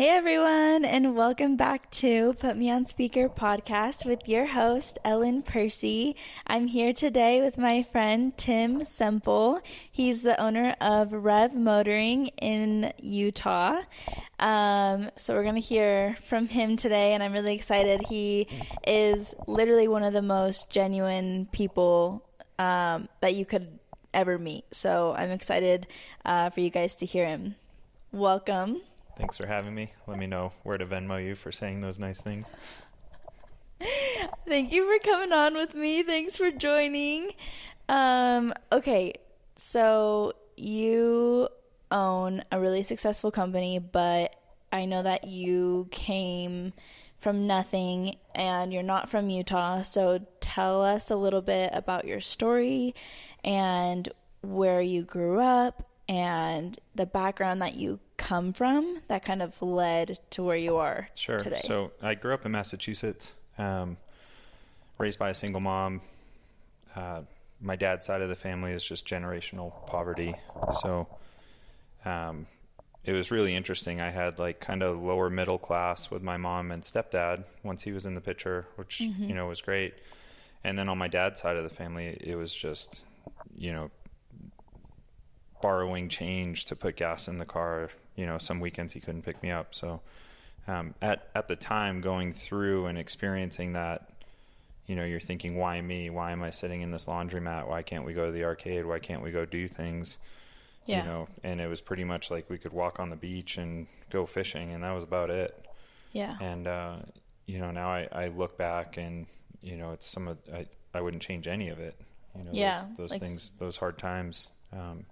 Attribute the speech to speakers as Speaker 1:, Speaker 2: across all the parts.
Speaker 1: Hey everyone, and welcome back to Put Me on Speaker podcast with your host, Ellen Percy. I'm here today with my friend Tim Semple. He's the owner of Rev Motoring in Utah. Um, so we're going to hear from him today, and I'm really excited. He is literally one of the most genuine people um, that you could ever meet. So I'm excited uh, for you guys to hear him. Welcome.
Speaker 2: Thanks for having me. Let me know where to Venmo you for saying those nice things.
Speaker 1: Thank you for coming on with me. Thanks for joining. Um, okay, so you own a really successful company, but I know that you came from nothing and you're not from Utah. So tell us a little bit about your story and where you grew up and the background that you come from that kind of led to where you are
Speaker 2: sure.
Speaker 1: today.
Speaker 2: So I grew up in Massachusetts, um, raised by a single mom. Uh, my dad's side of the family is just generational poverty. So um, it was really interesting. I had like kind of lower middle class with my mom and stepdad once he was in the picture, which, mm-hmm. you know, was great. And then on my dad's side of the family, it was just, you know, borrowing change to put gas in the car. You know, some weekends he couldn't pick me up. So um, at at the time, going through and experiencing that, you know, you're thinking, why me? Why am I sitting in this laundromat? Why can't we go to the arcade? Why can't we go do things? Yeah. You know, and it was pretty much like we could walk on the beach and go fishing, and that was about it.
Speaker 1: Yeah.
Speaker 2: And uh, you know, now I, I look back and you know, it's some of I I wouldn't change any of it. You know, yeah, those, those like things, those hard times. Um,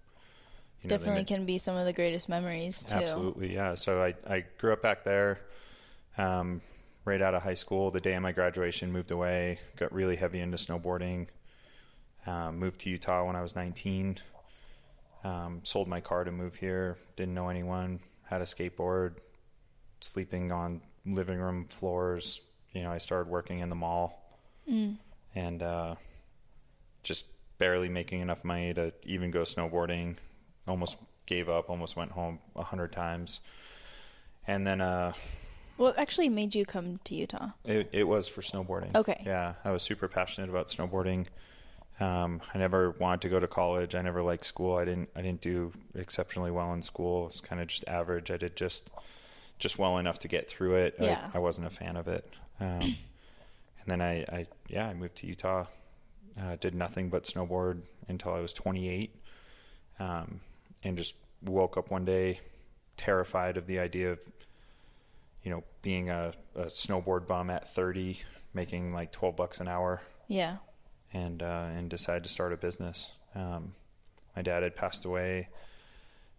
Speaker 1: you know, definitely can be some of the greatest memories too.
Speaker 2: Absolutely, yeah. So I I grew up back there. Um, right out of high school, the day of my graduation, moved away. Got really heavy into snowboarding. Um, moved to Utah when I was 19. Um, sold my car to move here. Didn't know anyone. Had a skateboard. Sleeping on living room floors. You know, I started working in the mall, mm. and uh, just barely making enough money to even go snowboarding almost gave up, almost went home a hundred times. And then, uh,
Speaker 1: what actually made you come to Utah?
Speaker 2: It, it was for snowboarding.
Speaker 1: Okay.
Speaker 2: Yeah, I was super passionate about snowboarding. Um, I never wanted to go to college. I never liked school. I didn't. I didn't do exceptionally well in school. It was kind of just average. I did just just well enough to get through it.
Speaker 1: Yeah.
Speaker 2: I, I wasn't a fan of it. Um, and then I, I, yeah, I moved to Utah. Uh, did nothing but snowboard until I was 28. Um, and just woke up one day terrified of the idea of you know being a, a snowboard bum at 30 making like 12 bucks an hour.
Speaker 1: Yeah.
Speaker 2: And uh, and decided to start a business. Um, my dad had passed away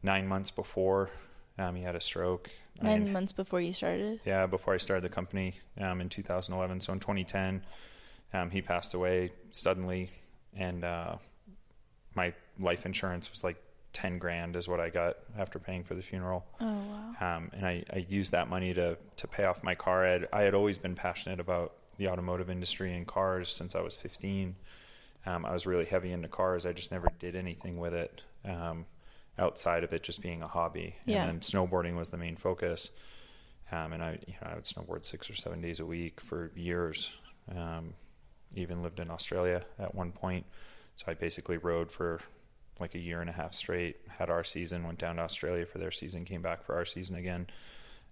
Speaker 2: nine months before um, he had a stroke.
Speaker 1: Nine and, months before you started?
Speaker 2: Yeah before i started the company um, in 2011 so in 2010 um, he passed away suddenly. And uh, my life insurance was like 10 grand is what I got after paying for the funeral.
Speaker 1: Oh, wow.
Speaker 2: Um, and I, I, used that money to, to pay off my car. I had, I had always been passionate about the automotive industry and cars since I was 15. Um, I was really heavy into cars. I just never did anything with it um, outside of it just being a hobby.
Speaker 1: Yeah.
Speaker 2: And snowboarding was the main focus. Um, and I, you know, I would snowboard six or seven days a week for years. Um, even lived in Australia at one point. So I basically rode for like a year and a half straight. Had our season, went down to Australia for their season, came back for our season again,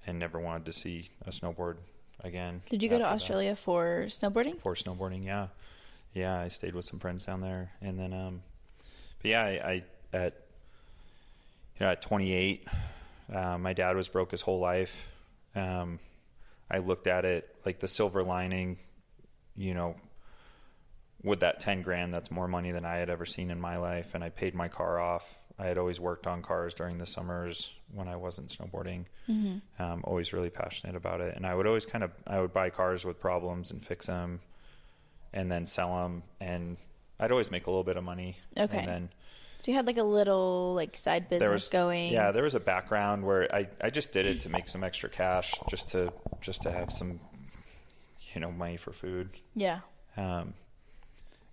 Speaker 2: and never wanted to see a snowboard again.
Speaker 1: Did you go to Australia that. for snowboarding?
Speaker 2: For snowboarding, yeah, yeah. I stayed with some friends down there, and then, um, but yeah, I, I at you know at 28, uh, my dad was broke his whole life. Um, I looked at it like the silver lining, you know, with that 10 grand, that's more money than I had ever seen in my life. And I paid my car off. I had always worked on cars during the summers when I wasn't snowboarding. Mm-hmm. Um, always really passionate about it. And I would always kind of, I would buy cars with problems and fix them and then sell them. And I'd always make a little bit of money.
Speaker 1: Okay.
Speaker 2: And then,
Speaker 1: so you had like a little like side business
Speaker 2: was,
Speaker 1: going.
Speaker 2: Yeah, there was a background where I, I just did it to make some extra cash, just to just to have some, you know, money for food.
Speaker 1: Yeah.
Speaker 2: Um,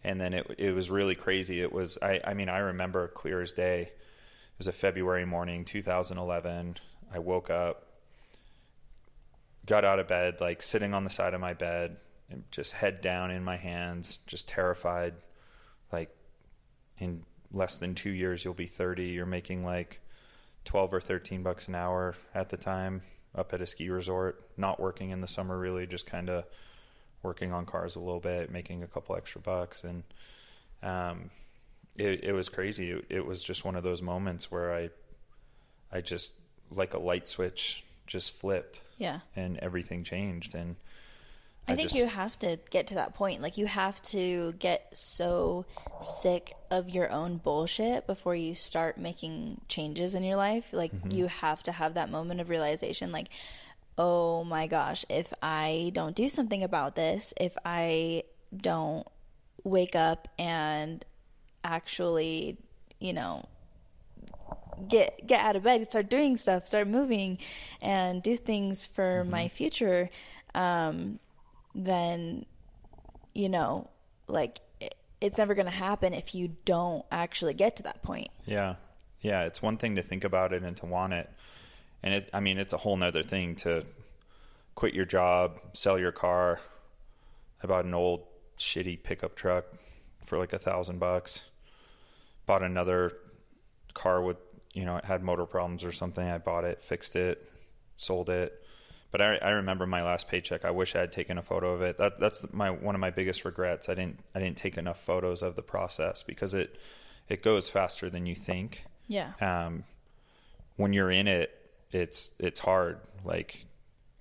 Speaker 2: and then it it was really crazy. It was I I mean I remember clear as day. It was a February morning, 2011. I woke up, got out of bed, like sitting on the side of my bed, and just head down in my hands, just terrified. Like in less than two years, you'll be 30. You're making like 12 or 13 bucks an hour at the time up at a ski resort, not working in the summer really, just kind of working on cars a little bit, making a couple extra bucks. And, um, it, it was crazy. It, it was just one of those moments where I, I just like a light switch just flipped
Speaker 1: Yeah.
Speaker 2: and everything changed. And
Speaker 1: I, think
Speaker 2: just-
Speaker 1: you have to get to that point. Like you have to get so sick of your own bullshit before you start making changes in your life. Like you have to have that moment of realization like oh my gosh, if I don't do something about this, if I don't wake up and actually, you know, get get out of bed, start doing stuff, start moving, and do things for my future, um, then you know, like it, it's never going to happen if you don't actually get to that point.
Speaker 2: Yeah. Yeah. It's one thing to think about it and to want it. And it, I mean, it's a whole nother thing to quit your job, sell your car. I bought an old shitty pickup truck for like a thousand bucks. Bought another car with, you know, it had motor problems or something. I bought it, fixed it, sold it. But I, I remember my last paycheck. I wish I had taken a photo of it. That, that's my one of my biggest regrets. I didn't I didn't take enough photos of the process because it it goes faster than you think
Speaker 1: Yeah.
Speaker 2: um, when you're in it, it's it's hard. Like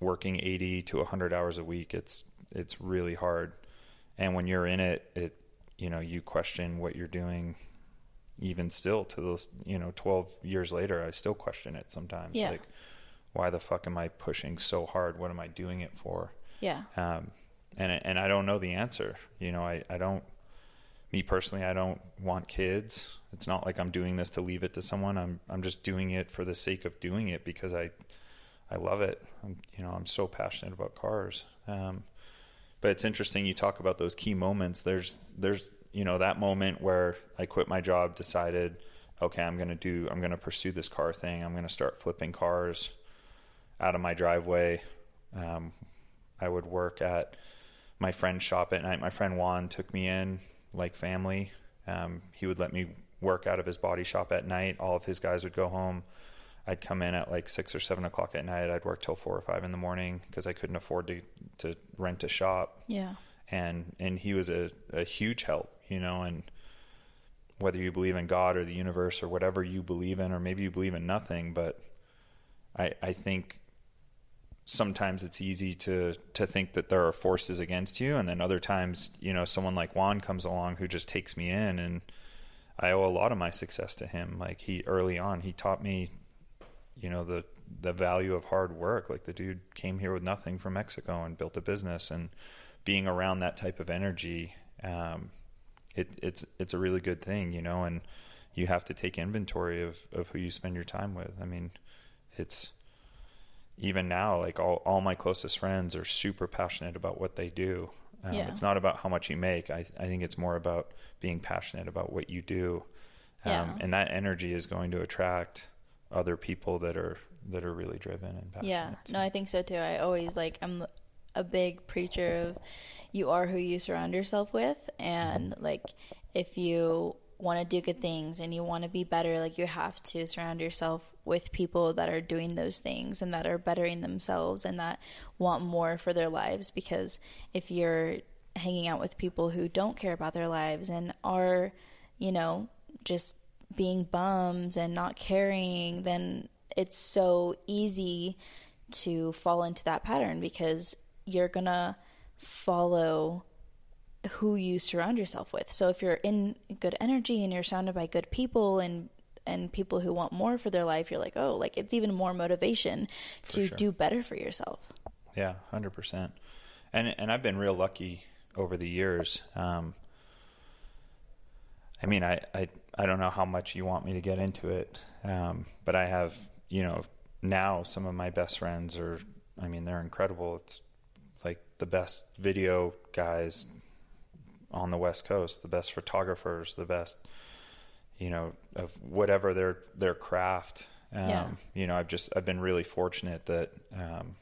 Speaker 2: working 80 to 100 hours a week, it's it's really hard. And when you're in it, it you know you question what you're doing. Even still, to those you know 12 years later, I still question it sometimes.
Speaker 1: Yeah.
Speaker 2: Like, why the fuck am I pushing so hard? What am I doing it for?
Speaker 1: Yeah.
Speaker 2: um, and and I don't know the answer. You know, I, I don't. Me personally, I don't want kids. It's not like I'm doing this to leave it to someone. I'm I'm just doing it for the sake of doing it because I I love it. I'm, you know, I'm so passionate about cars. Um, but it's interesting you talk about those key moments. There's there's you know that moment where I quit my job, decided, okay, I'm gonna do, I'm gonna pursue this car thing. I'm gonna start flipping cars out of my driveway. Um, I would work at my friend's shop at night. My friend Juan took me in like family. Um, he would let me work out of his body shop at night. All of his guys would go home. I'd come in at like six or seven o'clock at night. I'd work till four or five in the morning because I couldn't afford to to rent a shop.
Speaker 1: Yeah.
Speaker 2: And and he was a, a huge help, you know. And whether you believe in God or the universe or whatever you believe in, or maybe you believe in nothing, but I I think sometimes it's easy to to think that there are forces against you. And then other times you know someone like Juan comes along who just takes me in and I owe a lot of my success to him. Like he early on he taught me you know the the value of hard work. Like the dude came here with nothing from Mexico and built a business. And being around that type of energy um it it's it's a really good thing you know and you have to take inventory of of who you spend your time with. I mean it's even now, like all, all my closest friends are super passionate about what they do. Um,
Speaker 1: Yeah.
Speaker 2: It's not about how much you make. I, I think it's more about being passionate about what you do. Um,
Speaker 1: Yeah.
Speaker 2: And that energy is going to attract other people that are that are really driven and passionate.
Speaker 1: Yeah, no, I think so too. I always like I'm a big preacher of you are who you surround yourself with, and like if you want to do good things and you want to be better, like you have to surround yourself with people that are doing those things and that are bettering themselves and that want more for their lives. Because if you're hanging out with people who don't care about their lives and are, you know, just being bums and not caring, then it's so easy to fall into that pattern because you're gonna follow who you surround yourself with. So if you're in good energy and you're surrounded by good people and and people who want more for their life, you're like, oh, like it's even more motivation to
Speaker 2: sure.
Speaker 1: do better for yourself.
Speaker 2: Yeah, hundred percent. And and I've been real lucky over the years. Um, I mean, I, I I don't know how much you want me to get into it, um, but I have you know now some of my best friends are. I mean, they're incredible. It's like the best video guys on the West Coast, the best photographers, the best you know of whatever their their craft. Um,
Speaker 1: Yeah.
Speaker 2: You know, I've just I've been really fortunate that um,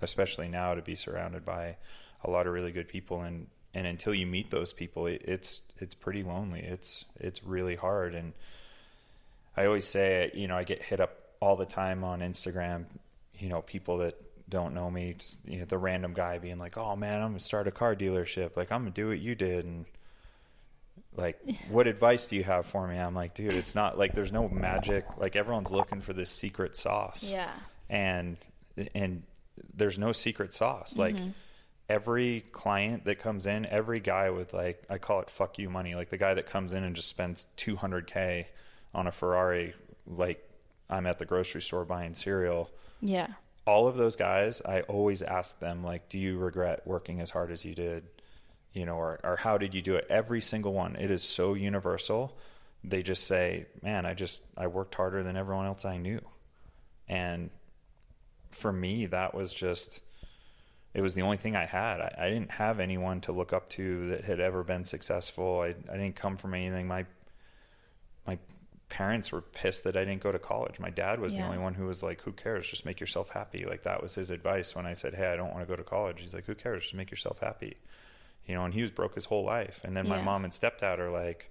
Speaker 2: especially now to be surrounded by a lot of really good people and and until you meet those people it, it's it's pretty lonely it's it's really hard and i always say you know i get hit up all the time on instagram you know people that don't know me just you know the random guy being like oh man i'm gonna start a car dealership. Like i'm gonna do what you did. And like what advice do you have for me? I'm like dude it's not like there's no magic. Like everyone's looking for this secret sauce.
Speaker 1: Yeah.
Speaker 2: and and there's no secret sauce. Mm-hmm. Like every client that comes in every guy with like i call it fuck you money like the guy that comes in and just spends 200k on a ferrari like i'm at the grocery store buying cereal
Speaker 1: Yeah.
Speaker 2: All of those guys i always ask them like do you regret working as hard as you did you know or, or how did you do it? Every single one. It is so universal. They just say man i just i worked harder than everyone else i knew. And for me that was just it was the only thing i had. I, I didn't have anyone to look up to that had ever been successful. I, I didn't come from anything. My my parents were pissed that I didn't go to college. My dad was the only one who was like, "Who cares? Just make yourself happy." Like that was his advice when I said, "Hey, I don't want to go to college." He's like, "Who cares? Just make yourself happy." You know, and he was broke his whole life. And then my
Speaker 1: Yeah.
Speaker 2: mom and stepdad are like,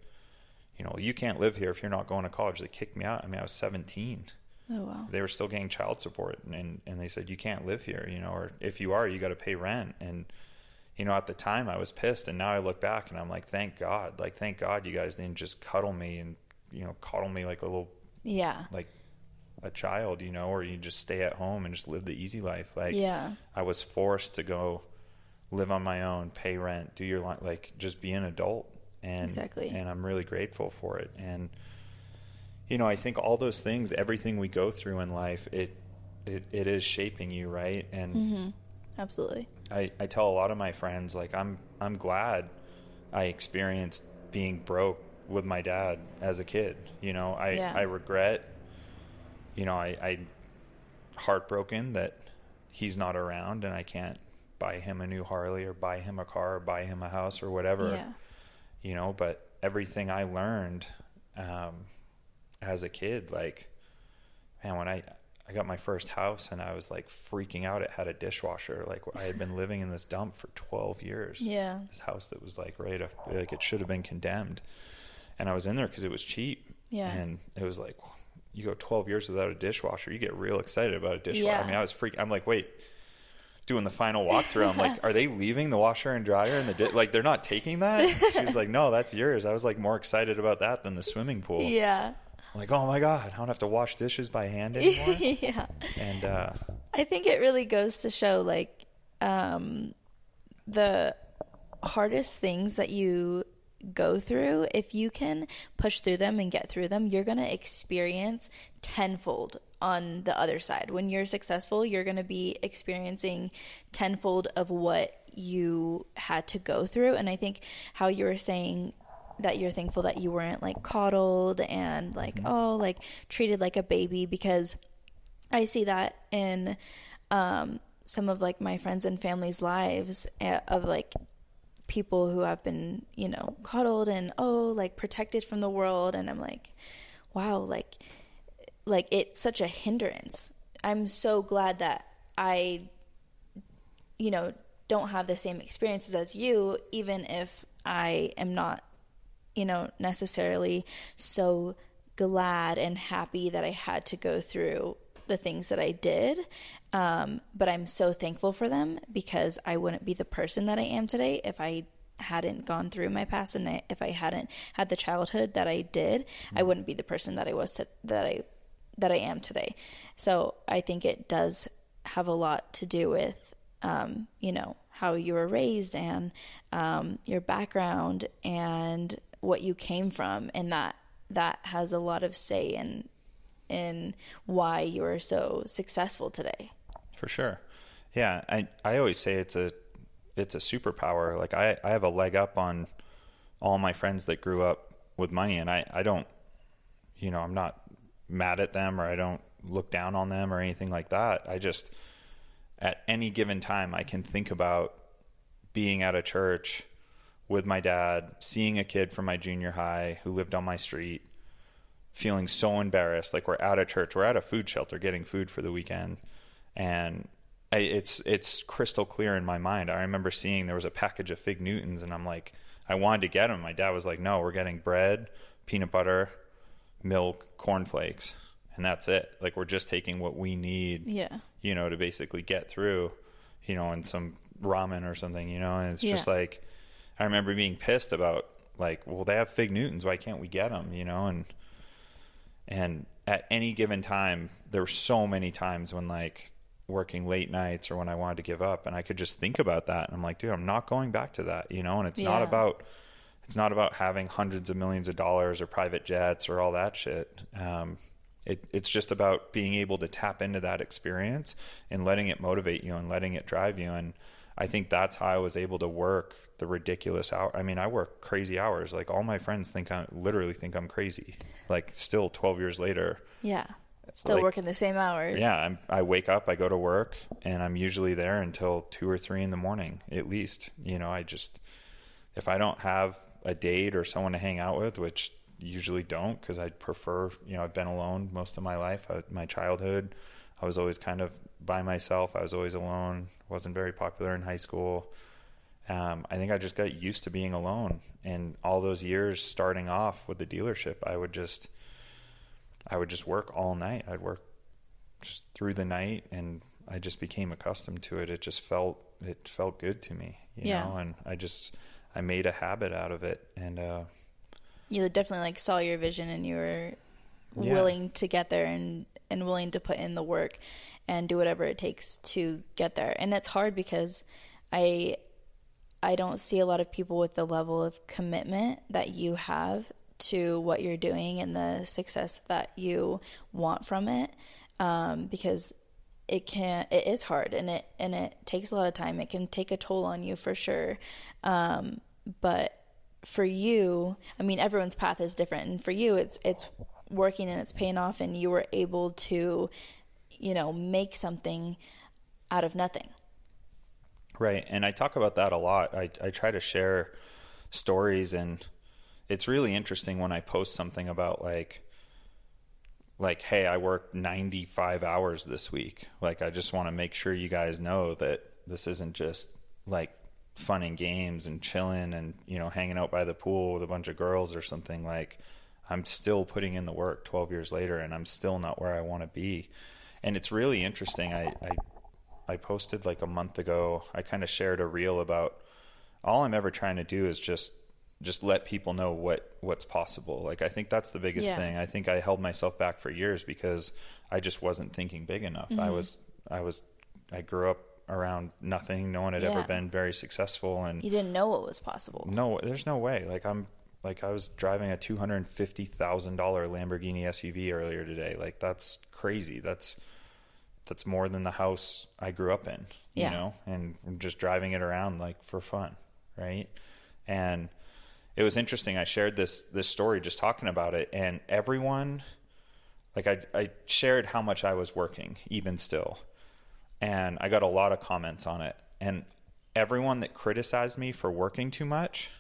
Speaker 2: "You know, you can't live here if you're not going to college." They kicked me out. I mean, I was 17.
Speaker 1: Oh wow.
Speaker 2: They were still getting child support, and and, and they said, "You can't live here." You know, or if you are, you got to pay rent. And you know, at the time, I was pissed, and now I look back and I'm like, "Thank God! Like, thank God you guys didn't just cuddle me and you know, coddle me like a little
Speaker 1: Yeah.
Speaker 2: like a child, you know, or you just stay at home and just live the easy life. Like
Speaker 1: Yeah.
Speaker 2: I was forced to go live on my own, pay rent, do your like just be an adult and
Speaker 1: Exactly.
Speaker 2: and I'm really grateful for it. And you know, I think all those things, everything we go through in life, it it, it is shaping you, right? And
Speaker 1: Mm-hmm. Absolutely.
Speaker 2: I, I tell a lot of my friends like I'm I'm glad I experienced being broke with my dad as a kid. You know, I,
Speaker 1: Yeah.
Speaker 2: I regret you know, I, I heartbroken that he's not around and I can't buy him a new Harley or buy him a car or buy him a house or whatever.
Speaker 1: Yeah.
Speaker 2: You know, but everything I learned um, as a kid, like man, when I I got my first house and I was like freaking out. It had a dishwasher. Like I had been living in this dump for 12 years.
Speaker 1: Yeah.
Speaker 2: This house that was like right up, like it should have been condemned. And I was in there because it was cheap.
Speaker 1: Yeah.
Speaker 2: And it was like, you go 12 years without a dishwasher, you get real excited about a dishwasher.
Speaker 1: Yeah.
Speaker 2: I mean, I was freaking, I'm like, wait, doing the final walkthrough. I'm like, are they leaving the washer and dryer and the, di- like, they're not taking that? She was like, no, that's yours. I was like more excited about that than the swimming pool.
Speaker 1: Yeah.
Speaker 2: I'm like, oh my God, I don't have to wash dishes by hand anymore.
Speaker 1: yeah.
Speaker 2: and, uh,
Speaker 1: I think it really goes to show like um, the hardest things that you go through, if you can push through them and get through them, you're going to experience tenfold on the other side. When you're successful, you're going to be experiencing tenfold of what you had to go through. And I think how you were saying that you're thankful that you weren't like coddled and like, oh, like treated like a baby because I see that in um, some of like my friends and family's lives uh, of like people who have been, you know, coddled and oh, like protected from the world, and I'm like, wow, like, like it's such a hindrance. I'm so glad that I, you know, don't have the same experiences as you, even if I am not you know, necessarily so glad and happy that I had to go through the things that I did. Um, but I'm so thankful for them because I wouldn't be the person that I am today if I hadn't gone through my past and I, if I hadn't had the childhood that I did, I wouldn't be the person that I was to, that I that I am today. So I think it does have a lot to do with um, you know how you were raised and um, your background and what you came from, and that that has a lot of say in in why you are so successful today.
Speaker 2: For sure. Yeah, I I always say it's a it's a superpower. Like I I have a leg up on all my friends that grew up with money and I I don't you know, I'm not mad at them or I don't look down on them or anything like that. I just at any given time I can think about being at a church with my dad, seeing a kid from my junior high who lived on my street, feeling so embarrassed like we're at a church, we're at a food shelter getting food for the weekend and I, it's it's crystal clear in my mind. I remember seeing there was a package of fig Newtons, and I'm like, I wanted to get them. My dad was like, "No, we're getting bread, peanut butter, milk, cornflakes, and that's it. Like we're just taking what we need,
Speaker 1: Yeah.
Speaker 2: you know, to basically get through, you know, and some ramen or something, you know. And it's just like, I remember being pissed about like, well, they have fig Newtons, why can't we get them, you know? And and at any given time, there were so many times when like working late nights or when I wanted to give up, and I could just think about that, and I'm like, dude, I'm not going back to that, you know. And it's not about it's not about having hundreds of millions of dollars or private jets or all that shit. Um, it, it's just about being able to tap into that experience and letting it motivate you and letting it drive you. And I think that's how I was able to work the ridiculous hour. I mean, I work crazy hours. Like all my friends think I literally think I'm crazy. Like still 12 years later,
Speaker 1: Yeah. Still
Speaker 2: Like-
Speaker 1: working the same hours.
Speaker 2: yeah, I'm, I wake up, I go to work, and I'm usually there until two or three in the morning, at least. You know, I just if I don't have a date or someone to hang out with, which usually don't, because I prefer, you know, I've been alone most of my life. I, my childhood, I was always kind of by myself. I was always alone. wasn't very popular in high school. Um, I think I just got used to being alone, and all those years starting off with the dealership, I would just, I would just work all night. I'd work just through the night and I just became accustomed to it. It just felt it felt good to me, you
Speaker 1: Yeah.
Speaker 2: know, and I just I made a habit out of it and uh
Speaker 1: You definitely like saw your vision and you were
Speaker 2: Yeah.
Speaker 1: willing to get there and and willing to put in the work and do whatever it takes to get there. And it's hard because I I don't see a lot of people with the level of commitment that you have to what you're doing and the success that you want from it. Um, because it can it is hard and it and it takes a lot of time. It can take a toll on you for sure. Um, but for you, I mean everyone's path is different and for you it's it's working and it's paying off and you were able to you know make something out of nothing.
Speaker 2: Right. And I talk about that a lot. I, I try to share stories and it's really interesting when I post something about like like, hey, I worked ninety five hours this week. Like I just want to make sure you guys know that this isn't just like fun and games and chilling and, you know, hanging out by the pool with a bunch of girls or something like I'm still putting in the work 12 years later and I'm still not where I want to be. And it's really interesting. I, I I posted like a month ago. I kind of shared a reel about all I'm ever trying to do is just just let people know what what's possible. Like I think that's the biggest
Speaker 1: Yeah.
Speaker 2: thing. I think I held myself back for years because I just wasn't thinking big enough. I
Speaker 1: Mm-hmm.
Speaker 2: was I was I grew up around nothing. No one had ever been very successful and
Speaker 1: You didn't know what was possible.
Speaker 2: no, there's no way. Like I'm like I was driving a two hundred fifty thousand dollar Lamborghini SUV earlier today. Like that's crazy. That's that's more than the house I grew up in.
Speaker 1: Yeah.
Speaker 2: You know, and I'm just driving it around like for fun, right? And it was interesting. I shared this this story just talking about it, and everyone, like I I shared how much I was working, even still, and I got a lot of comments on it, and everyone that criticized me for working too much,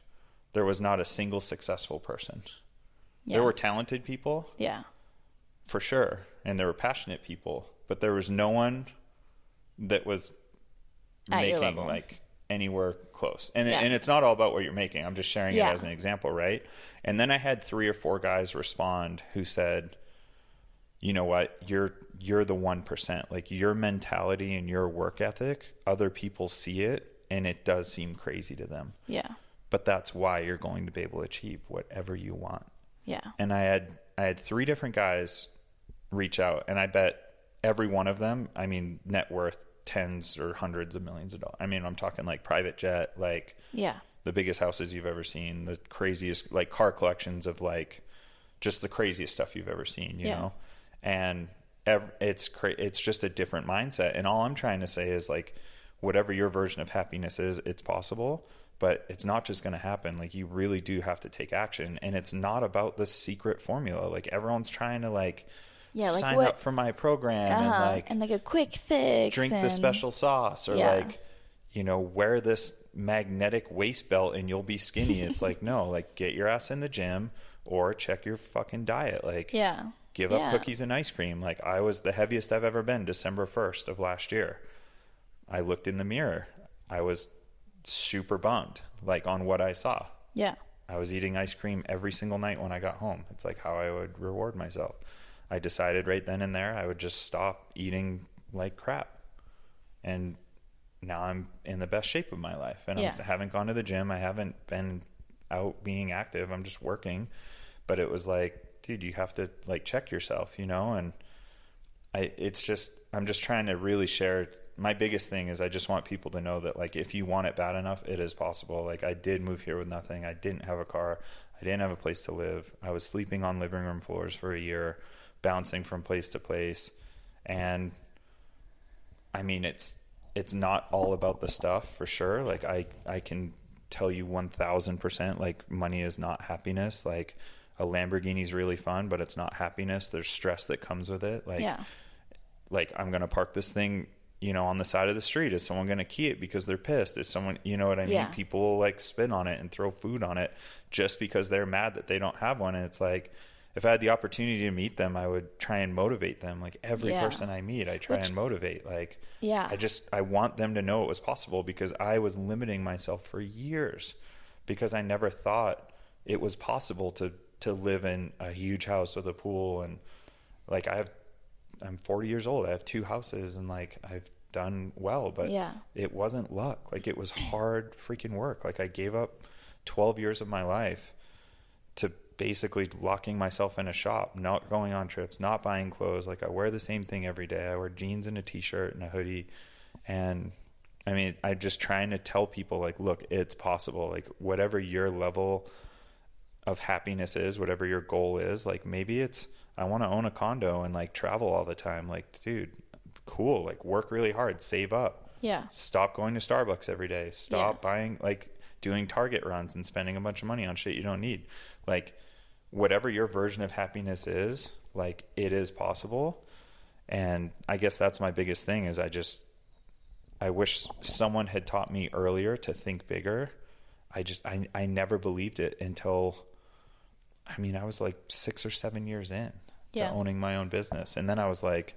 Speaker 2: there was not a single successful person.
Speaker 1: Yeah.
Speaker 2: There were talented people,
Speaker 1: yeah.
Speaker 2: for sure, and there were passionate people, but there was no one that was
Speaker 1: At
Speaker 2: making like anywhere close. And
Speaker 1: Yeah.
Speaker 2: and it's not all about what you're making. I'm just sharing
Speaker 1: Yeah.
Speaker 2: it as an example, right? And then I had three or four guys respond who said, "You know what? You're you're the 1%. Like your mentality and your work ethic, other people see it and it does seem crazy to them.
Speaker 1: Yeah.
Speaker 2: But that's why you're going to be able to achieve whatever you want."
Speaker 1: Yeah.
Speaker 2: and I had I had three different guys reach out, and I bet every one of them, I mean, net worth tens or hundreds of millions of dollars. I mean, I'm talking like private jet, like
Speaker 1: Yeah.
Speaker 2: the biggest houses you've ever seen, the craziest like car collections of like just the craziest stuff you've ever seen, you
Speaker 1: Yeah.
Speaker 2: know, and ev- it's cra- it's just a different mindset. And all I'm trying to say is like, whatever your version of happiness is, it's possible, but it's not just going to happen. Like you really do have to take action, and it's not about the secret formula. Like everyone's trying to like.
Speaker 1: Yeah, like
Speaker 2: sign
Speaker 1: what-
Speaker 2: up for my program and
Speaker 1: Uh-huh.
Speaker 2: like
Speaker 1: and like a quick fix.
Speaker 2: drink the special sauce or
Speaker 1: Yeah.
Speaker 2: like you know wear this magnetic waist belt and you'll be skinny it's like no like get your ass in the gym or check your fucking diet like
Speaker 1: Yeah.
Speaker 2: give
Speaker 1: Yeah.
Speaker 2: up cookies and ice cream like i was the heaviest i've ever been december 1st of last year I looked in the mirror. I was super bummed, like on what I saw.
Speaker 1: Yeah.
Speaker 2: I was eating ice cream every single night when I got home. It's like how I would reward myself. I decided right then and there I would just stop eating like crap. And now I'm in the best shape of my life. And
Speaker 1: Yeah.
Speaker 2: I haven't gone to the gym. I haven't been out being active. I'm just working. But it was like, dude, you have to like check yourself, you know? And I it's just I'm just trying to really share my biggest thing is I just want people to know that like if you want it bad enough, it is possible. Like I did move here with nothing. I didn't have a car. I didn't have a place to live. I was sleeping on living room floors for a year, bouncing from place to place. And I mean it's it's not all about the stuff for sure. Like I I can tell you 1000% like money is not happiness. Like a Lamborghini is really fun, but it's not happiness. There's stress that comes with it. Like
Speaker 1: yeah.
Speaker 2: like I'm gonna park this thing, you know, on the side of the street. Is someone gonna key it because they're pissed? Is someone, you know what I mean?
Speaker 1: Yeah.
Speaker 2: People will like spin on it and throw food on it just because they're mad that they don't have one. And it's like, if I had the opportunity to meet them, I would try and motivate them. Like every
Speaker 1: Yeah.
Speaker 2: person I meet, I try
Speaker 1: Which-
Speaker 2: and motivate. Like,
Speaker 1: Yeah.
Speaker 2: I just I want them to know it was possible because I was limiting myself for years because I never thought it was possible to to live in a huge house with a pool and like I have I'm 40 years old. I have two houses and like I've done well, but
Speaker 1: Yeah.
Speaker 2: it wasn't luck. Like it was hard freaking work. Like I gave up 12 years of my life to basically locking myself in a shop, not going on trips, not buying clothes. Like I wear the same thing every day. I wear jeans and a t-shirt and a hoodie. And I mean, I'm just trying to tell people like, look, it's possible. Like whatever your level of happiness is, whatever your goal is, like maybe it's I want to own a condo and like travel all the time. Like, dude, cool. Like work really hard, save up.
Speaker 1: Yeah.
Speaker 2: Stop going to Starbucks every day. Stop
Speaker 1: Yeah.
Speaker 2: buying like doing Target runs and spending a bunch of money on shit you don't need. Like whatever your version of happiness is, like it is possible. And I guess that's my biggest thing is I just I wish someone had taught me earlier to think bigger. I just I I never believed it until I mean, I was like 6 or 7 years in
Speaker 1: Yeah.
Speaker 2: to owning my own business. And then I was like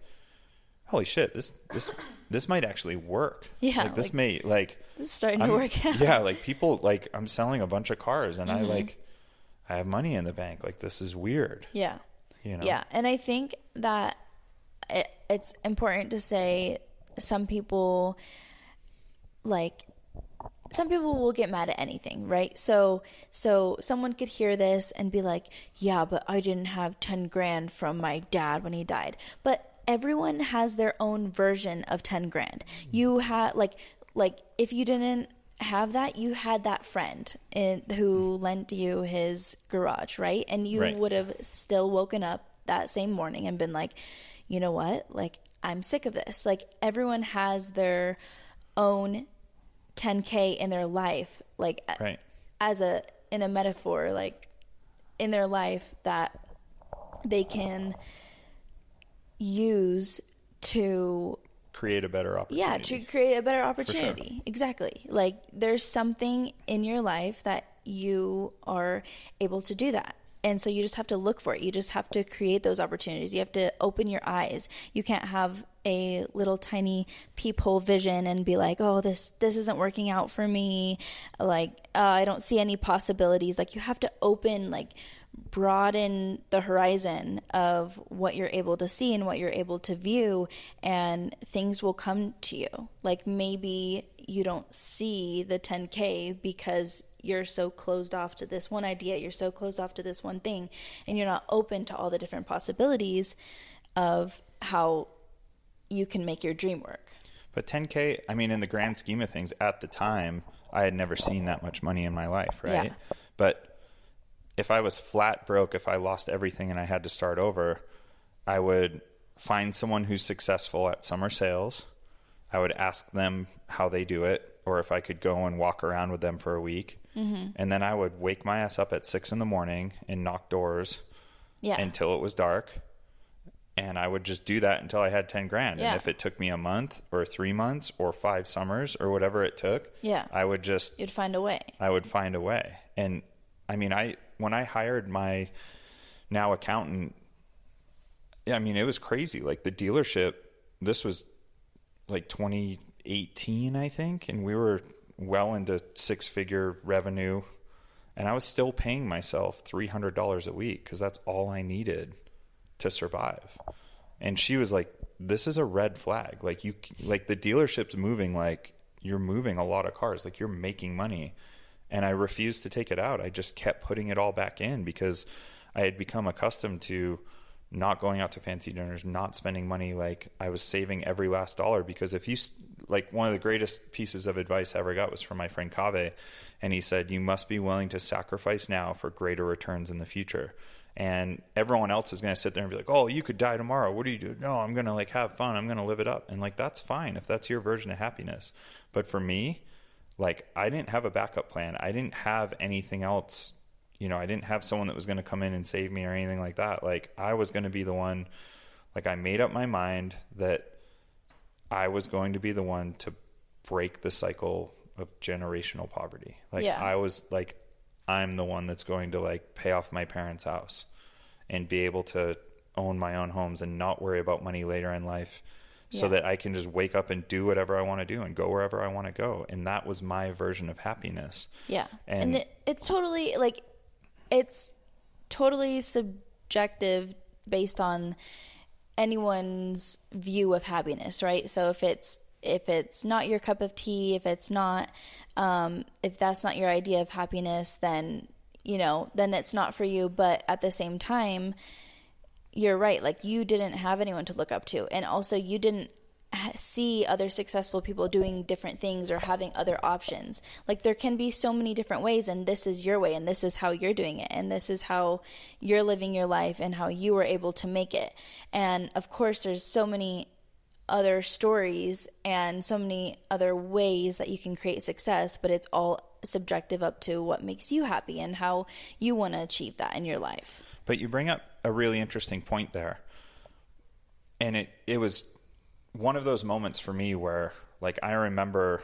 Speaker 2: holy shit, this this this might actually work.
Speaker 1: Yeah,
Speaker 2: Like this
Speaker 1: like-
Speaker 2: may like
Speaker 1: This is starting
Speaker 2: I'm-
Speaker 1: to work out.
Speaker 2: yeah, like people like I'm selling a bunch of cars and
Speaker 1: Mm-hmm.
Speaker 2: I like I have money in the bank. Like this is weird.
Speaker 1: Yeah.
Speaker 2: You know?
Speaker 1: Yeah, and I think that it, it's important to say some people like some people will get mad at anything, right? So so someone could hear this and be like, "Yeah, but I didn't have 10 grand from my dad when he died." But everyone has their own version of 10 grand. You had like like if you didn't have that, you had that friend in, who mm-hmm. lent you his garage, right? And you
Speaker 2: Right.
Speaker 1: would have still woken up that same morning and been like, you know what? Like, I'm sick of this. Like, everyone has their own 10K in their life, like,
Speaker 2: Right.
Speaker 1: as a, in a metaphor, like, in their life that they can use to
Speaker 2: Create a better opportunity.
Speaker 1: yeah, to create a better opportunity. Exactly. Like there's something in your life that you are able to do that. And so you just have to look for it. You just have to create those opportunities. You have to open your eyes. You can't have a little tiny peephole vision and be like, "Oh, this this isn't working out for me." Like, uh, I don't see any possibilities. Like you have to open like broaden the horizon of what you're able to see and what you're able to view and things will come to you like maybe you don't see the 10k because you're so closed off to this one idea you're so closed off to this one thing and you're not open to all the different possibilities of how you can make your dream work
Speaker 2: But 10K, I mean, in the grand scheme of things, at the time, I had never seen that much money in my life, right?
Speaker 1: Yeah.
Speaker 2: But if I was flat broke, if I lost everything and I had to start over, I would find someone who's successful at summer sales. I would ask them how they do it, or if I could go and walk around with them for a week. Mm-hmm. And then I would wake my ass up at six in the morning and knock doors
Speaker 1: yeah
Speaker 2: until it was dark. And I would just do that until I had 10 grand.
Speaker 1: Yeah.
Speaker 2: And if it took me a month or three months or five summers or whatever it took,
Speaker 1: Yeah.
Speaker 2: I would just,
Speaker 1: you'd find a way
Speaker 2: I would find a way. And I mean, I, when I hired my now accountant, I mean, it was crazy. Like the dealership, this was like 2018, I think, and we were well into six figure revenue. And I was still paying myself $300 a week because that's all I needed to survive. And she was like, this is a red flag. Like you, like the dealership's moving, like you're moving a lot of cars, like you're making money. And I refused to take it out. I just kept putting it all back in because I had become accustomed to not going out to fancy dinners, not spending money. Like I was saving every last dollar because if you, like one of the greatest pieces of advice I ever got was from my friend Kave. And he said, you must be willing to sacrifice now for greater returns in the future. And everyone else is going to sit there and be like, oh, you could die tomorrow. What do you do? No, I'm going to like have fun. I'm going to live it up. And like, that's fine if that's your version of happiness. But for me, like I didn't have a backup plan. I didn't have anything else you know, I didn't have someone that was going to come in and save me or anything like that. Like I was going to be the one like I made up my mind that I was going to be the one to break the cycle of generational poverty. Like yeah. I was like I'm the one that's going to like pay off my parents' house and be able to own my own homes and not worry about money later in life so yeah. that I can just wake up and do whatever I want to do and go wherever I want to go. And that was my version of happiness.
Speaker 1: Yeah. And, and it, it's totally like it's totally subjective based on anyone's view of happiness, right? So if it's if it's not your cup of tea, if it's not um, if that's not your idea of happiness, then you know, then it's not for you. But at the same time, you're right. Like you didn't have anyone to look up to, and also you didn't see other successful people doing different things or having other options. Like there can be so many different ways, and this is your way, and this is how you're doing it, and this is how you're living your life, and how you were able to make it. And of course, there's so many other stories and so many other ways that you can create success, but it's all subjective up to what makes you happy and how you want to achieve that in your life.
Speaker 2: But you bring up a really interesting point there. And it, it was one of those moments for me where like I remember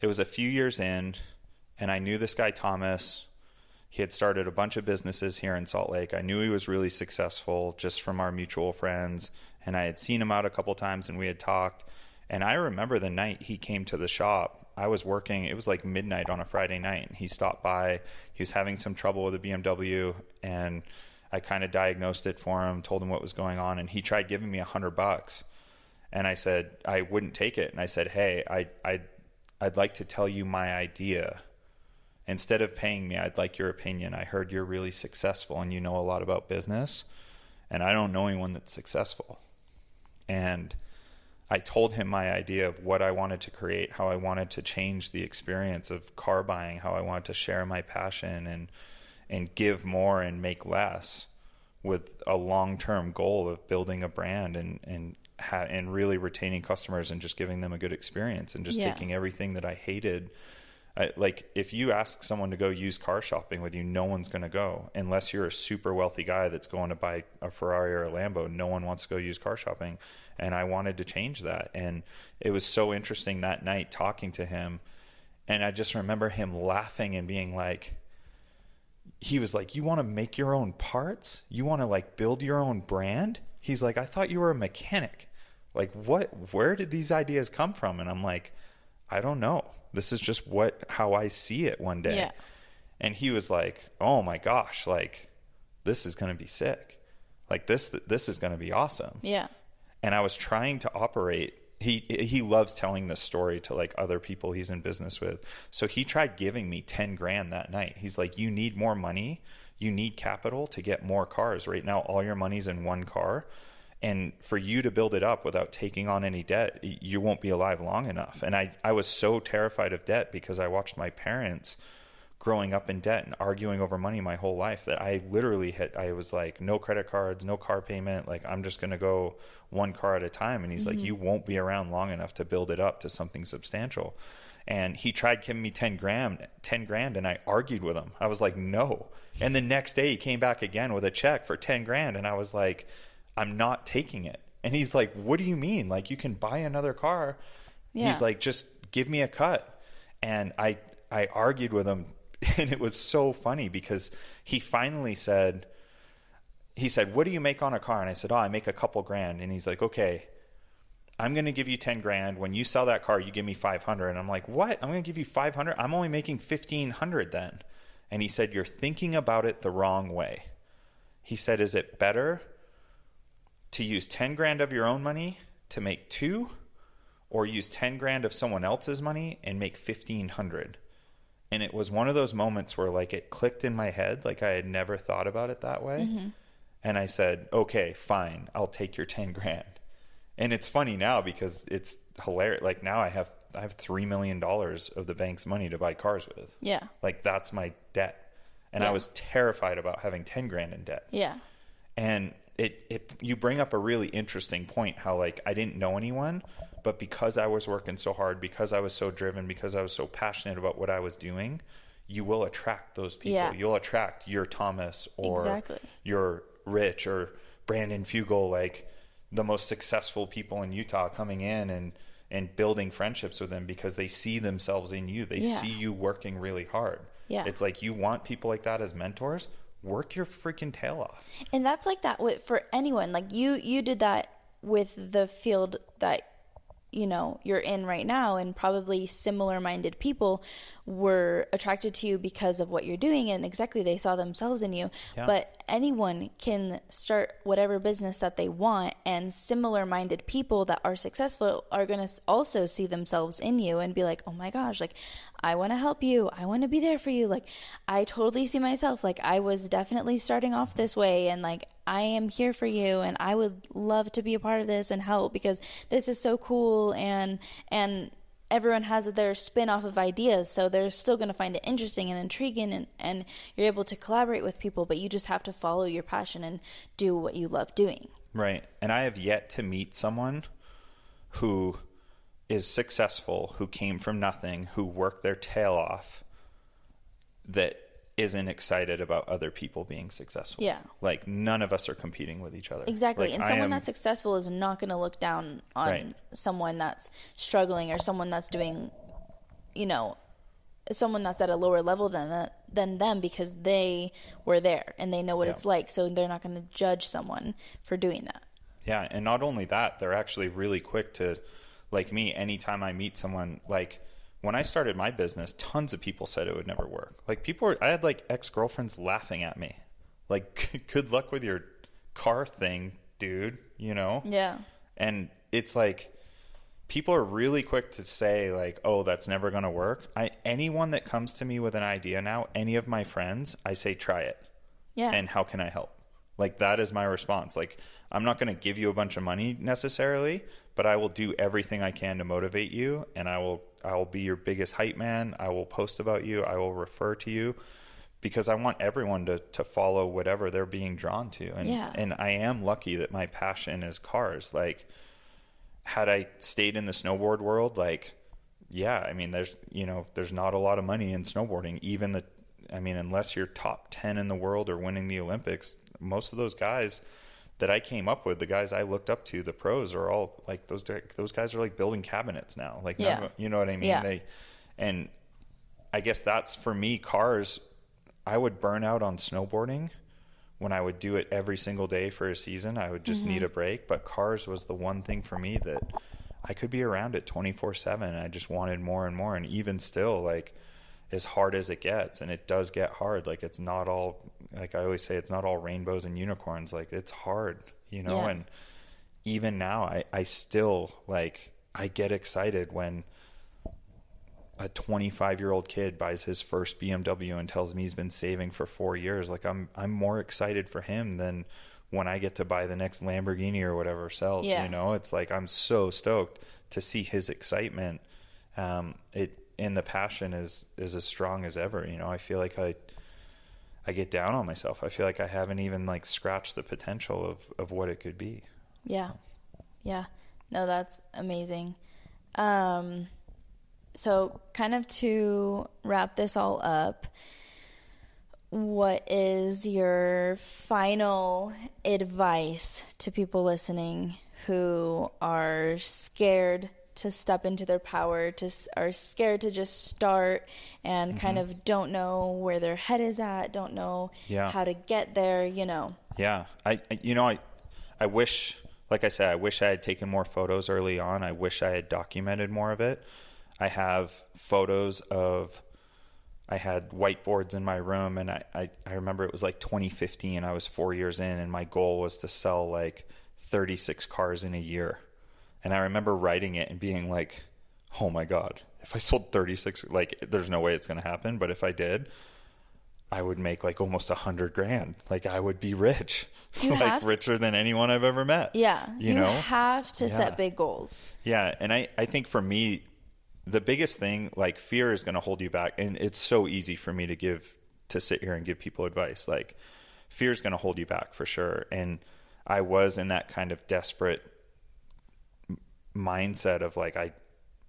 Speaker 2: it was a few years in and I knew this guy Thomas. He had started a bunch of businesses here in Salt Lake. I knew he was really successful just from our mutual friends and I had seen him out a couple times and we had talked. And I remember the night he came to the shop. I was working, it was like midnight on a Friday night. And he stopped by. He was having some trouble with a BMW and I kind of diagnosed it for him, told him what was going on, and he tried giving me a hundred bucks and I said I wouldn't take it. And I said, "Hey, I I I'd like to tell you my idea. Instead of paying me, I'd like your opinion. I heard you're really successful and you know a lot about business, and I don't know anyone that's successful." And I told him my idea of what I wanted to create, how I wanted to change the experience of car buying, how I wanted to share my passion and and give more and make less with a long-term goal of building a brand and and ha- and really retaining customers and just giving them a good experience and just yeah. taking everything that I hated. I, like if you ask someone to go use car shopping with you, no one's going to go unless you're a super wealthy guy that's going to buy a Ferrari or a Lambo. No one wants to go use car shopping, and I wanted to change that. And it was so interesting that night talking to him, and I just remember him laughing and being like, he was like, "You want to make your own parts? You want to like build your own brand?" he's like, I thought you were a mechanic. Like, what, where did these ideas come from? And I'm like, I don't know. This is just what, how I see it one day. Yeah. And he was like, oh my gosh, like, this is going to be sick. Like, this, this is going to be awesome.
Speaker 1: Yeah.
Speaker 2: And I was trying to operate he he loves telling this story to like other people he's in business with. So he tried giving me 10 grand that night. He's like, "You need more money you need capital to get more cars. Right now, all your money's in one car. And for you to build it up without taking on any debt, you won't be alive long enough. And I, I was so terrified of debt because I watched my parents growing up in debt and arguing over money my whole life that I literally hit I was like no credit cards, no car payment, like I'm just going to go one car at a time and he's mm-hmm. like you won't be around long enough to build it up to something substantial. And he tried giving me 10 grand 10 grand and I argued with him. I was like no. And the next day he came back again with a check for 10 grand. And I was like, I'm not taking it. And he's like, What do you mean? Like, you can buy another car. Yeah. He's like, Just give me a cut. And I, I argued with him. And it was so funny because he finally said, he said, What do you make on a car? And I said, Oh, I make a couple grand. And he's like, Okay, I'm going to give you 10 grand. When you sell that car, you give me 500. And I'm like, what? I'm going to give you 500. I'm only making 1500 then. And he said, you're thinking about it the wrong way. He said, is it better to use 10 grand of your own money to make two or use 10 grand of someone else's money and make 1500? And it was one of those moments where like it clicked in my head, like I had never thought about it that way. Mm-hmm. And I said, okay, fine, I'll take your 10 grand. And it's funny now because it's hilarious. Like now I have I have three million dollars of the bank's money to buy cars with.
Speaker 1: Yeah.
Speaker 2: Like that's my debt. And yeah. I was terrified about having ten grand in debt.
Speaker 1: Yeah.
Speaker 2: And it, it you bring up a really interesting point how like I didn't know anyone, but because I was working so hard, because I was so driven, because I was so passionate about what I was doing, you will attract those people. Yeah. You'll attract your Thomas or exactly. your Rich or Brandon Fugal, like the most successful people in Utah coming in and and building friendships with them because they see themselves in you. They yeah. see you working really hard.
Speaker 1: Yeah.
Speaker 2: It's like you want people like that as mentors. Work your freaking tail off.
Speaker 1: And that's like that with for anyone. Like you you did that with the field that you know you're in right now and probably similar minded people were attracted to you because of what you're doing and exactly they saw themselves in you. Yeah. but anyone can start whatever business that they want and similar minded people that are successful are going to also see themselves in you and be like oh my gosh like i want to help you. I want to be there for you. Like i totally see myself. Like i was definitely starting off this way and like I am here for you and I would love to be a part of this and help because this is so cool and and everyone has their spin off of ideas so they're still going to find it interesting and intriguing and, and you're able to collaborate with people but you just have to follow your passion and do what you love doing.
Speaker 2: Right and i have yet to meet someone who is successful who came from nothing who worked their tail off that isn't excited about other people being successful.
Speaker 1: Yeah.
Speaker 2: Like none of us are competing with each other.
Speaker 1: Exactly.
Speaker 2: Like,
Speaker 1: and someone am, that's successful is not going to look down on right. someone that's struggling or someone that's doing, you know, someone that's at a lower level than than them because they were there and they know what yeah. it's like. So they're not going to judge someone for doing that.
Speaker 2: Yeah, and not only that, they're actually really quick to like me anytime I meet someone like when I started my business, tons of people said it would never work. Like people were, I had like ex girlfriends laughing at me, like, good luck with your car thing, dude, you know?
Speaker 1: Yeah.
Speaker 2: And it's like, people are really quick to say like, oh, that's never going to work. I, anyone that comes to me with an idea now, any of my friends, I say, try it.
Speaker 1: Yeah.
Speaker 2: And how can I help? Like that is my response. Like, I'm not going to give you a bunch of money necessarily, but I will do everything I can to motivate you and I will I will be your biggest hype man. I will post about you. I will refer to you because I want everyone to, to follow whatever they're being drawn to. And,
Speaker 1: yeah.
Speaker 2: and I am lucky that my passion is cars. Like, had I stayed in the snowboard world, like, yeah, I mean, there's, you know, there's not a lot of money in snowboarding. Even the, I mean, unless you're top 10 in the world or winning the Olympics, most of those guys, that I came up with, the guys I looked up to, the pros are all like those. Those guys are like building cabinets now. Like,
Speaker 1: yeah.
Speaker 2: you know what I mean?
Speaker 1: Yeah.
Speaker 2: They, and I guess that's for me. Cars, I would burn out on snowboarding when I would do it every single day for a season. I would just mm-hmm. need a break. But cars was the one thing for me that I could be around it twenty four seven. I just wanted more and more. And even still, like as hard as it gets, and it does get hard. Like it's not all like I always say, it's not all rainbows and unicorns. Like it's hard, you know. Yeah. And even now, I I still like I get excited when a 25 year old kid buys his first BMW and tells me he's been saving for four years. Like I'm I'm more excited for him than when I get to buy the next Lamborghini or whatever sells. Yeah. You know, it's like I'm so stoked to see his excitement. Um, it and the passion is is as strong as ever. You know, I feel like I I get down on myself. I feel like I haven't even like scratched the potential of of what it could be.
Speaker 1: Yeah. Yeah. No, that's amazing. Um so kind of to wrap this all up, what is your final advice to people listening who are scared to step into their power, to are scared to just start and mm-hmm. kind of don't know where their head is at, don't know
Speaker 2: yeah.
Speaker 1: how to get there, you know.
Speaker 2: Yeah. I you know I I wish like I said, I wish I had taken more photos early on. I wish I had documented more of it. I have photos of I had whiteboards in my room and I, I, I remember it was like 2015. I was four years in and my goal was to sell like 36 cars in a year. And I remember writing it and being like, oh my God, if I sold 36, like there's no way it's going to happen. But if I did, I would make like almost a hundred grand. Like I would be rich, like
Speaker 1: to-
Speaker 2: richer than anyone I've ever met.
Speaker 1: Yeah.
Speaker 2: You, know?
Speaker 1: have to
Speaker 2: Yeah.
Speaker 1: set big goals.
Speaker 2: Yeah, and I, I think for me, the biggest thing, like fear is going to hold you back. And it's so easy for me to give, to sit here and give people advice. Like fear is going to hold you back for sure. And I was in that kind of desperate mindset of like, I,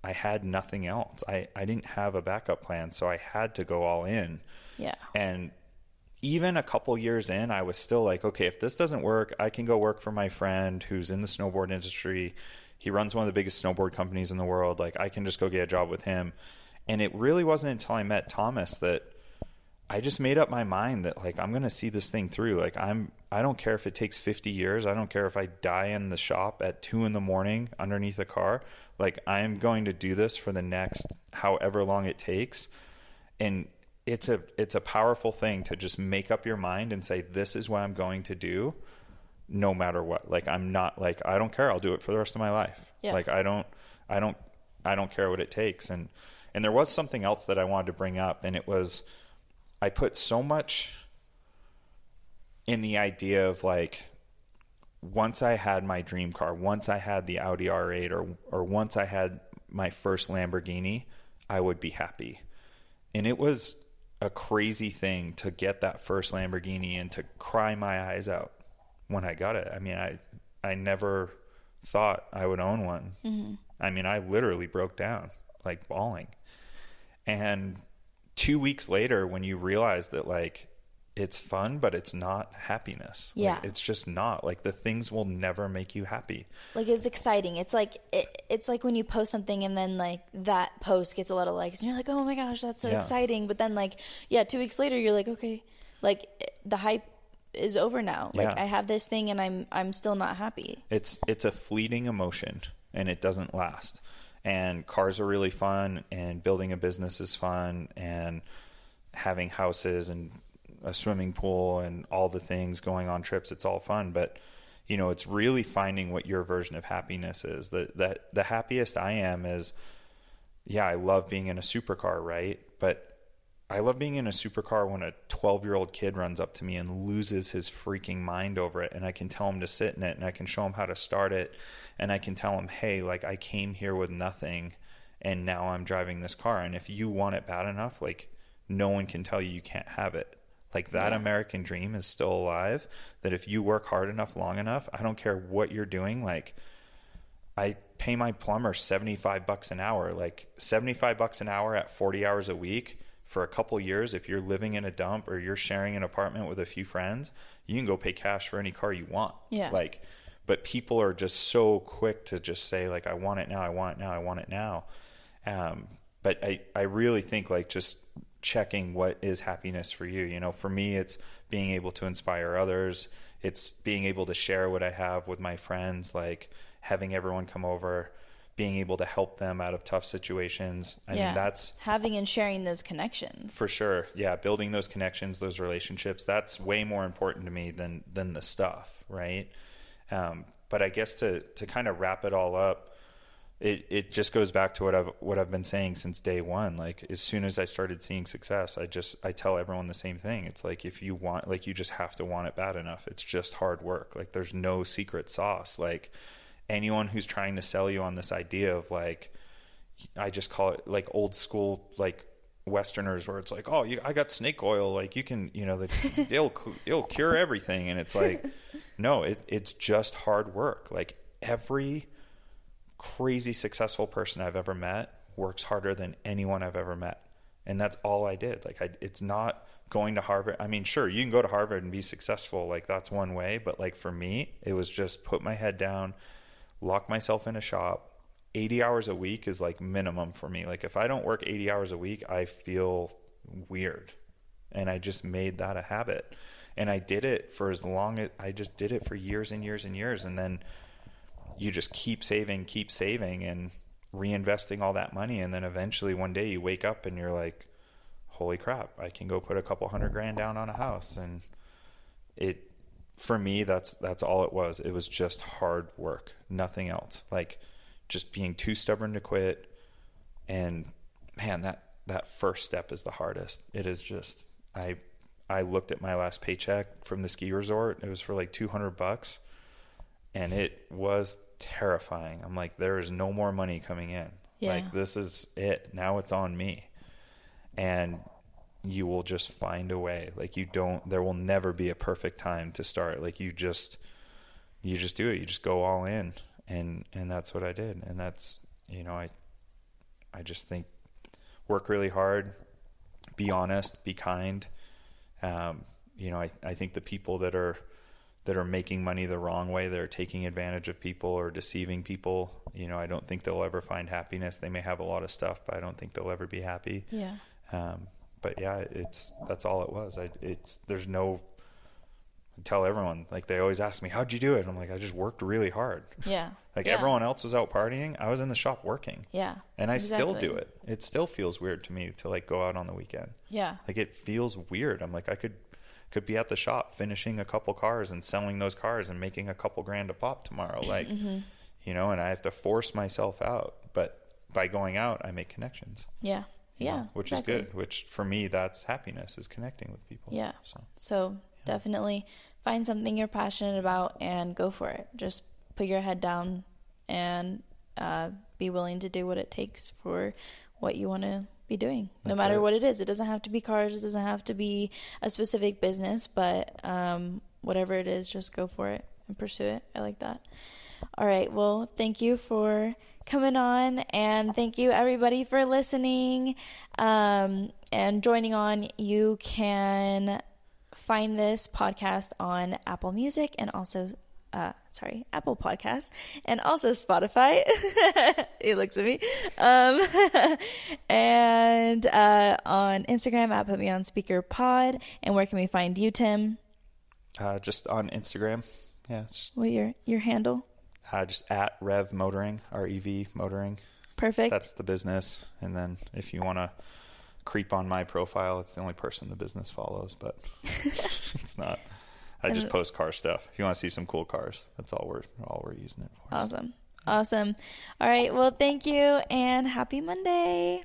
Speaker 2: I had nothing else. I, I didn't have a backup plan. So I had to go all in.
Speaker 1: Yeah.
Speaker 2: And even a couple years in, I was still like, okay, if this doesn't work, I can go work for my friend who's in the snowboard industry. He runs one of the biggest snowboard companies in the world. Like, I can just go get a job with him. And it really wasn't until I met Thomas that I just made up my mind that like I'm going to see this thing through. Like I'm I don't care if it takes 50 years. I don't care if I die in the shop at 2 in the morning underneath a car. Like I'm going to do this for the next however long it takes. And it's a it's a powerful thing to just make up your mind and say this is what I'm going to do no matter what. Like I'm not like I don't care. I'll do it for the rest of my life.
Speaker 1: Yeah.
Speaker 2: Like I don't I don't I don't care what it takes. And and there was something else that I wanted to bring up and it was I put so much in the idea of like once I had my dream car, once I had the Audi R8 or or once I had my first Lamborghini, I would be happy. And it was a crazy thing to get that first Lamborghini and to cry my eyes out when I got it. I mean, I I never thought I would own one. Mm-hmm. I mean, I literally broke down like bawling. And 2 weeks later when you realize that like it's fun but it's not happiness. Like,
Speaker 1: Yeah.
Speaker 2: it's just not. Like the things will never make you happy.
Speaker 1: Like it's exciting. It's like it, it's like when you post something and then like that post gets a lot of likes and you're like, "Oh my gosh, that's so
Speaker 2: Yeah.
Speaker 1: exciting." But then like yeah, 2 weeks later you're like, "Okay, like the hype is over now. Like
Speaker 2: Yeah.
Speaker 1: I have this thing and I'm I'm still not happy."
Speaker 2: It's it's a fleeting emotion and it doesn't last. And cars are really fun and building a business is fun and having houses and a swimming pool and all the things going on trips it's all fun but you know it's really finding what your version of happiness is the the the happiest I am is yeah, I love being in a supercar, right? But I love being in a supercar when a 12 year old kid runs up to me and loses his freaking mind over it. And I can tell him to sit in it and I can show him how to start it. And I can tell him, hey, like I came here with nothing and now I'm driving this car. And if you want it bad enough, like no one can tell you you can't have it. Like that
Speaker 1: Yeah.
Speaker 2: American dream is still alive. That if you work hard enough, long enough, I don't care what you're doing, like I pay my plumber 75 bucks an hour, like 75 bucks an hour at 40 hours a week for a couple years. If you're living in a dump or you're sharing an apartment with a few friends, you can go pay cash for any car you want.
Speaker 1: Yeah.
Speaker 2: Like, but people are just so quick to just say like, I want it now. I want it now. I want it now. Um, but I, I really think like just checking what is happiness for you. You know, for me, it's being able to inspire others. It's being able to share what I have with my friends, like having everyone come over, being able to help them out of tough situations. I
Speaker 1: yeah.
Speaker 2: mean, that's
Speaker 1: having and sharing those connections.
Speaker 2: for sure. Yeah, building those connections, those relationships, that's way more important to me than than the stuff, right? Um, but I guess to to kind of wrap it all up, it it just goes back to what I've what I've been saying since day one. Like as soon as I started seeing success, I just I tell everyone the same thing. It's like if you want, like you just have to want it bad enough. It's just hard work. Like there's no secret sauce. Like anyone who's trying to sell you on this idea of like I just call it like old school like westerners where it's like oh you, I got snake oil like you can you know the, it'll cu- it'll cure everything and it's like no it, it's just hard work like every crazy successful person I've ever met works harder than anyone I've ever met. And that's all I did. Like I it's not going to Harvard. I mean sure you can go to Harvard and be successful like that's one way. But like for me it was just put my head down lock myself in a shop. 80 hours a week is like minimum for me. Like if I don't work 80 hours a week I feel weird. And I just made that a habit. And I did it for as long as I just did it for years and years and years. And then you just keep saving, keep saving, and reinvesting all that money, and then eventually one day you wake up and you're like, "Holy crap! I can go put a couple hundred grand down on a house." And it, for me, that's that's all it was. It was just hard work, nothing else. Like just being too stubborn to quit, and man, that that first step is the hardest. It is just I I looked at my last paycheck from the ski resort. It was for like 200 bucks and it was terrifying. I'm like there is no more money coming in.
Speaker 1: Yeah.
Speaker 2: Like this is it. Now it's on me. And you will just find a way. Like you don't there will never be a perfect time to start. Like you just you just do it. You just go all in. And and that's what I did. And that's you know, I I just think work really hard, be honest, be kind. Um, you know, I, I think the people that are that are making money the wrong way, that are taking advantage of people or deceiving people, you know, I don't think they'll ever find happiness. They may have a lot of stuff, but I don't think they'll ever be happy.
Speaker 1: Yeah.
Speaker 2: Um, but yeah, it's that's all it was. I, it's there's no. I tell everyone like they always ask me, "How'd you do it?" I'm like, "I just worked really hard."
Speaker 1: Yeah.
Speaker 2: Like
Speaker 1: Yeah.
Speaker 2: everyone else was out partying, I was in the shop working.
Speaker 1: Yeah.
Speaker 2: And I still do it. It still feels weird to me to like go out on the weekend.
Speaker 1: Yeah.
Speaker 2: Like it feels weird. I'm like I could could be at the shop finishing a couple cars and selling those cars and making a couple grand a pop tomorrow. Like
Speaker 1: Mm-hmm.
Speaker 2: you know, and I have to force myself out. But by going out, I make connections.
Speaker 1: Yeah. Yeah.
Speaker 2: know, which
Speaker 1: exactly.
Speaker 2: is good. Which for me, that's happiness is connecting with people.
Speaker 1: Yeah.
Speaker 2: So
Speaker 1: So definitely find something you're passionate about and go for it. Just put your head down and uh, be willing to do what it takes for what you want to be doing, no matter
Speaker 2: it.
Speaker 1: what it is. It doesn't have to be cars. It doesn't have to be a specific business, but um, whatever it is, just go for it and pursue it. I like that. All right. Well, thank you for coming on, and thank you everybody for listening um, and joining on. You can find this podcast on Apple Music and also. Uh, sorry, Apple Podcasts and also Spotify. he looks at me. Um, and uh, on Instagram at Put Me On Speaker Pod. And where can we find you, Tim?
Speaker 2: uh, just on Instagram, yeah, it's just
Speaker 1: What your your handle?
Speaker 2: uh, just at Rev Motoring, R E V Motoring.
Speaker 1: Perfect.
Speaker 2: That's the business. And then if you want to creep on my profile, it's the only person the business follows, but it's not. I just post car stuff. If you want to see some cool cars, that's all we're all we're using it for.
Speaker 1: awesome. Awesome. All right. Well, thank you and happy Monday.